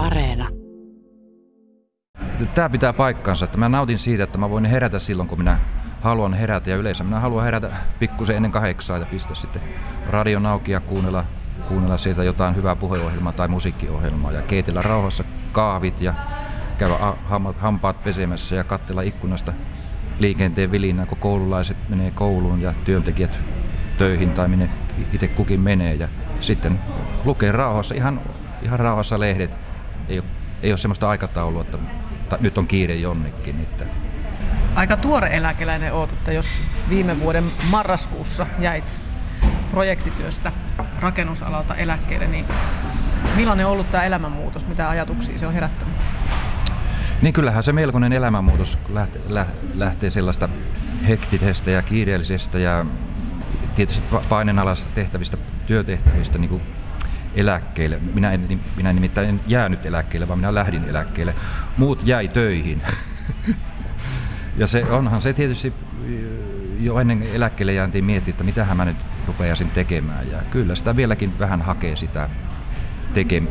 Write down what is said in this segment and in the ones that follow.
Areena. Tämä pitää paikkansa, että mä nautin siitä, että mä voin herätä silloin, kun minä haluan herätä. Ja yleensä minä haluan herätä pikkusen ennen kahdeksaa ja pistää sitten radion auki ja kuunnella, kuunnella siitä jotain hyvää puheohjelmaa tai musiikkiohjelmaa ja keitellä rauhassa kahvit ja käydä hampaat pesemässä ja katsella ikkunasta liikenteen vilinää, kun koululaiset menee kouluun ja työntekijät töihin tai minne itse kukin menee. Ja sitten lukee rauhassa, ihan, ihan rauhassa lehdet. Ei ole, ei ole sellaista aikataulua, että nyt on kiire jonnekin. Että Aika tuore eläkeläinen oot, että jos viime vuoden marraskuussa jäit projektityöstä rakennusalalta eläkkeelle, niin millainen on ollut tämä elämänmuutos? Mitä ajatuksia se on herättänyt? Niin kyllähän se melkoinen elämänmuutos lähtee, lähtee sellaista hektisestä ja kiireellisestä ja tietysti painenalaisista tehtävistä, työtehtävistä niin kuin eläkkeelle. Minä en, minä nimittäin en jäänyt eläkkeelle, vaan minä lähdin eläkkeelle. Muut jäi töihin. ja se onhan se tietysti jo ennen eläkkeelle jääntiin miettiä, että mitä mä nyt rupeaisin tekemään. Ja kyllä sitä vieläkin vähän hakee sitä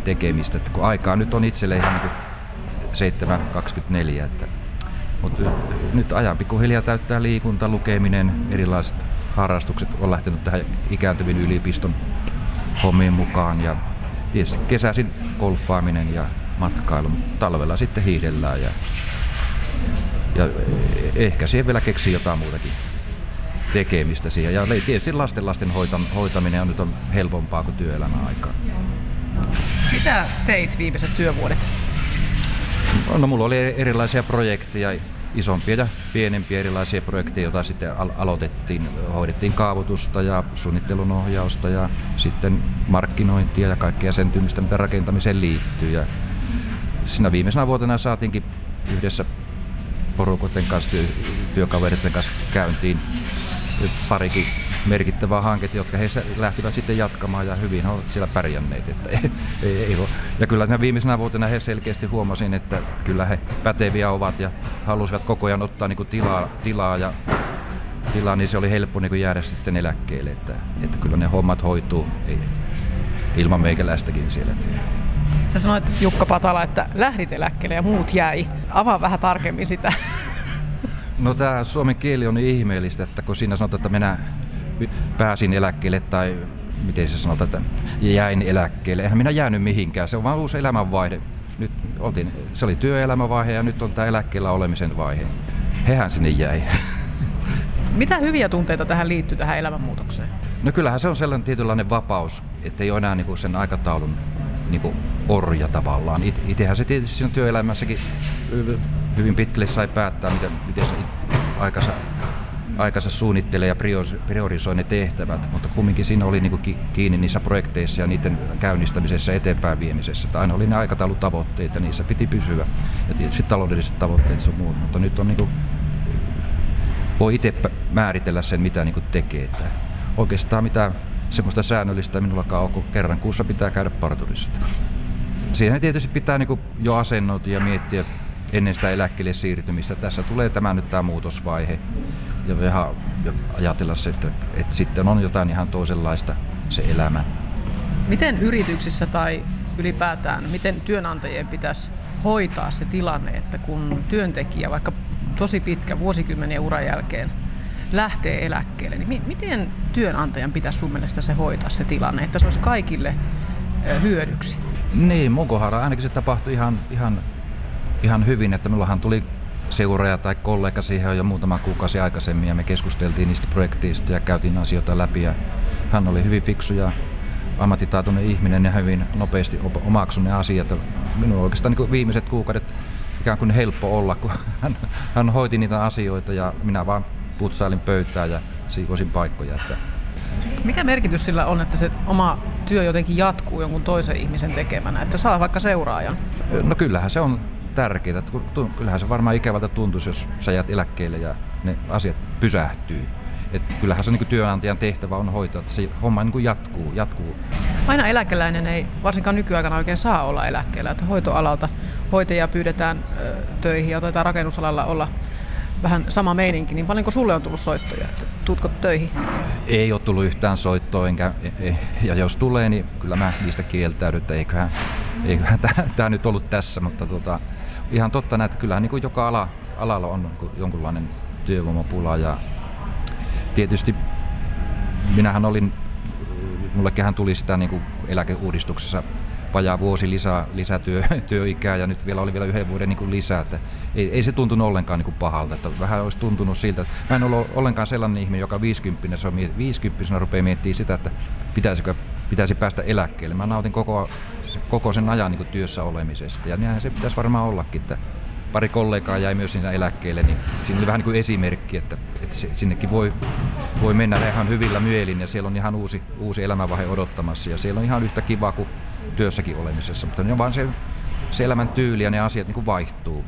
tekemistä, että kun aikaa nyt on itselle ihan niin 7.24. Että, mutta nyt ajan pikkuhiljaa täyttää liikunta, lukeminen, erilaiset harrastukset on lähtenyt tähän ikääntyvin yliopiston hommiin mukaan ja tietysti kesäisin golfaaminen ja matkailu, talvella sitten hiidellään ja, ja ehkä siihen vielä keksii jotain muutakin tekemistä siihen. Ja tietysti lasten lasten hoitaminen on nyt on helpompaa kuin työelämän aikaa. Mitä teit viimeiset työvuodet? No mulla oli erilaisia projekteja, isompia ja pienempiä erilaisia projekteja, joita sitten al- aloitettiin. Hoidettiin kaavoitusta ja suunnittelun ohjausta ja sitten markkinointia ja kaikkea sen tyymistä, mitä rakentamiseen liittyy. Ja siinä viimeisenä vuotena saatiinkin yhdessä porukoiden kanssa, työ, työkaveritten kanssa käyntiin parikin merkittävää hanketta, jotka he lähtivät sitten jatkamaan ja hyvin ovat siellä pärjänneet. Että ei, ei, ei ja kyllä viimeisenä vuotena he selkeästi huomasin, että kyllä he päteviä ovat ja halusivat koko ajan ottaa niin kuin tilaa, tilaa ja tilaa, niin se oli helppo niin kuin jäädä sitten eläkkeelle. Että, että kyllä ne hommat hoituu ei, ilman meikäläistäkin siellä. Sä sanoit Jukka Patala, että lähdit eläkkeelle ja muut jäi. Avaa vähän tarkemmin sitä. No tämä suomen kieli on niin ihmeellistä, että kun siinä sanotaan, että minä pääsin eläkkeelle tai miten se sanotaan, että jäin eläkkeelle. Eihän minä jäänyt mihinkään, se on vaan uusi elämänvaihe. Nyt oltiin, se oli työelämävaihe ja nyt on tämä eläkkeellä olemisen vaihe. Hehän sinne jäi. Mitä hyviä tunteita tähän liittyy tähän elämänmuutokseen? No kyllähän se on sellainen tietynlainen vapaus, että ei ole enää niinku sen aikataulun niinku orja tavallaan. Itsehän se tietysti siinä työelämässäkin hyvin pitkälle sai päättää, miten, miten se aikansa aikansa suunnittelee ja priorisoi ne tehtävät, mutta kumminkin siinä oli niin kiinni niissä projekteissa ja niiden käynnistämisessä eteenpäin viemisessä. Että aina oli ne aikataulutavoitteet ja niissä piti pysyä. Ja tietysti taloudelliset tavoitteet sun muut, mutta nyt on niin kuin, voi itse määritellä sen, mitä niin tekee. Että oikeastaan mitä semmoista säännöllistä minullakaan on, kun kerran kuussa pitää käydä parturissa. Siihen tietysti pitää niin jo asennoitua ja miettiä ennen sitä eläkkeelle siirtymistä. Tässä tulee tämä nyt tämä muutosvaihe ja vähän ja ajatella se, että, että sitten on jotain ihan toisenlaista se elämä. Miten yrityksissä tai ylipäätään, miten työnantajien pitäisi hoitaa se tilanne, että kun työntekijä vaikka tosi pitkä vuosikymmeniä uran jälkeen lähtee eläkkeelle, niin miten työnantajan pitäisi sun mielestä se hoitaa se tilanne, että se olisi kaikille hyödyksi? Niin, mun kohdalla ainakin se tapahtui ihan, ihan, ihan hyvin, että minullahan tuli seuraaja tai kollega siihen jo muutama kuukausi aikaisemmin ja me keskusteltiin niistä projekteista ja käytiin asioita läpi ja hän oli hyvin fiksu ja ammattitaitoinen ihminen ja hyvin nopeasti omaksui ne asiat. Minun on oikeastaan niin viimeiset kuukaudet ikään kuin helppo olla, kun hän, hän hoiti niitä asioita ja minä vaan putsailin pöytää ja siivoisin paikkoja. Että mikä merkitys sillä on, että se oma työ jotenkin jatkuu jonkun toisen ihmisen tekemänä, että saa vaikka seuraajan? No kyllähän se on tärkeää. Kyllähän se varmaan ikävältä tuntuisi, jos sä jäät eläkkeelle ja ne asiat pysähtyy. Et kyllähän se niin työnantajan tehtävä on hoitaa, että se homma niin jatkuu, jatkuu. Aina eläkeläinen ei varsinkaan nykyaikana oikein saa olla eläkkeellä. Että hoitoalalta hoitajia pyydetään töihin ja taitaa rakennusalalla olla vähän sama meininki, niin paljonko sulle on tullut soittoja? Että tuutko töihin? Ei ole tullut yhtään soittoa, enkä, e, e, ja jos tulee, niin kyllä mä niistä kieltäydyn, että eiköhän eiköhän tämä nyt ollut tässä, mutta tota, ihan totta että kyllähän niin kuin joka ala, alalla on niin jonkunlainen työvoimapula ja tietysti minähän olin, mullekin tuli sitä niin kuin eläkeuudistuksessa vajaa vuosi lisää, lisätyö, työikää ja nyt vielä oli vielä yhden vuoden niin kuin lisää. Että ei, ei, se tuntunut ollenkaan niin kuin pahalta. Että vähän olisi tuntunut siltä, että mä en ole ollenkaan sellainen ihminen, joka 50 se on, 50 rupeaa miettimään sitä, että pitäisikö, pitäisi päästä eläkkeelle. Mä nautin koko, koko sen ajan niin kuin työssä olemisesta ja näinhän se pitäisi varmaan ollakin. Että pari kollegaa jäi myös sinne eläkkeelle, niin siinä oli vähän niin kuin esimerkki, että, että sinnekin voi, voi mennä ihan hyvillä mielin ja siellä on ihan uusi, uusi elämänvaihe odottamassa ja siellä on ihan yhtä kiva kuin työssäkin olemisessa, mutta ne on vaan se, se elämän tyyli ja ne asiat niin kuin vaihtuu.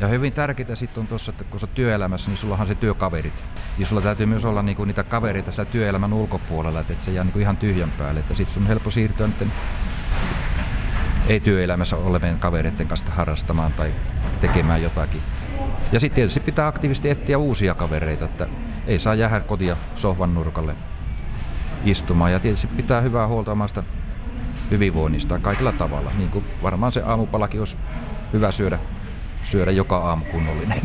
Ja hyvin tärkeää sitten on tuossa, että kun sä työelämässä, niin sulla on se työkaverit. Ja sulla täytyy myös olla niinku niitä kavereita siellä työelämän ulkopuolella, että et se jää niinku ihan tyhjän päälle. Että sitten on helppo siirtyä niiden ei-työelämässä olevien kavereiden kanssa harrastamaan tai tekemään jotakin. Ja sitten tietysti pitää aktiivisesti etsiä uusia kavereita, että ei saa jäädä kotia sohvan nurkalle istumaan. Ja tietysti pitää hyvää huolta omasta hyvinvoinnista kaikilla tavalla. Niin kuin varmaan se aamupalakin olisi hyvä syödä, syödä joka aamu kunnollinen.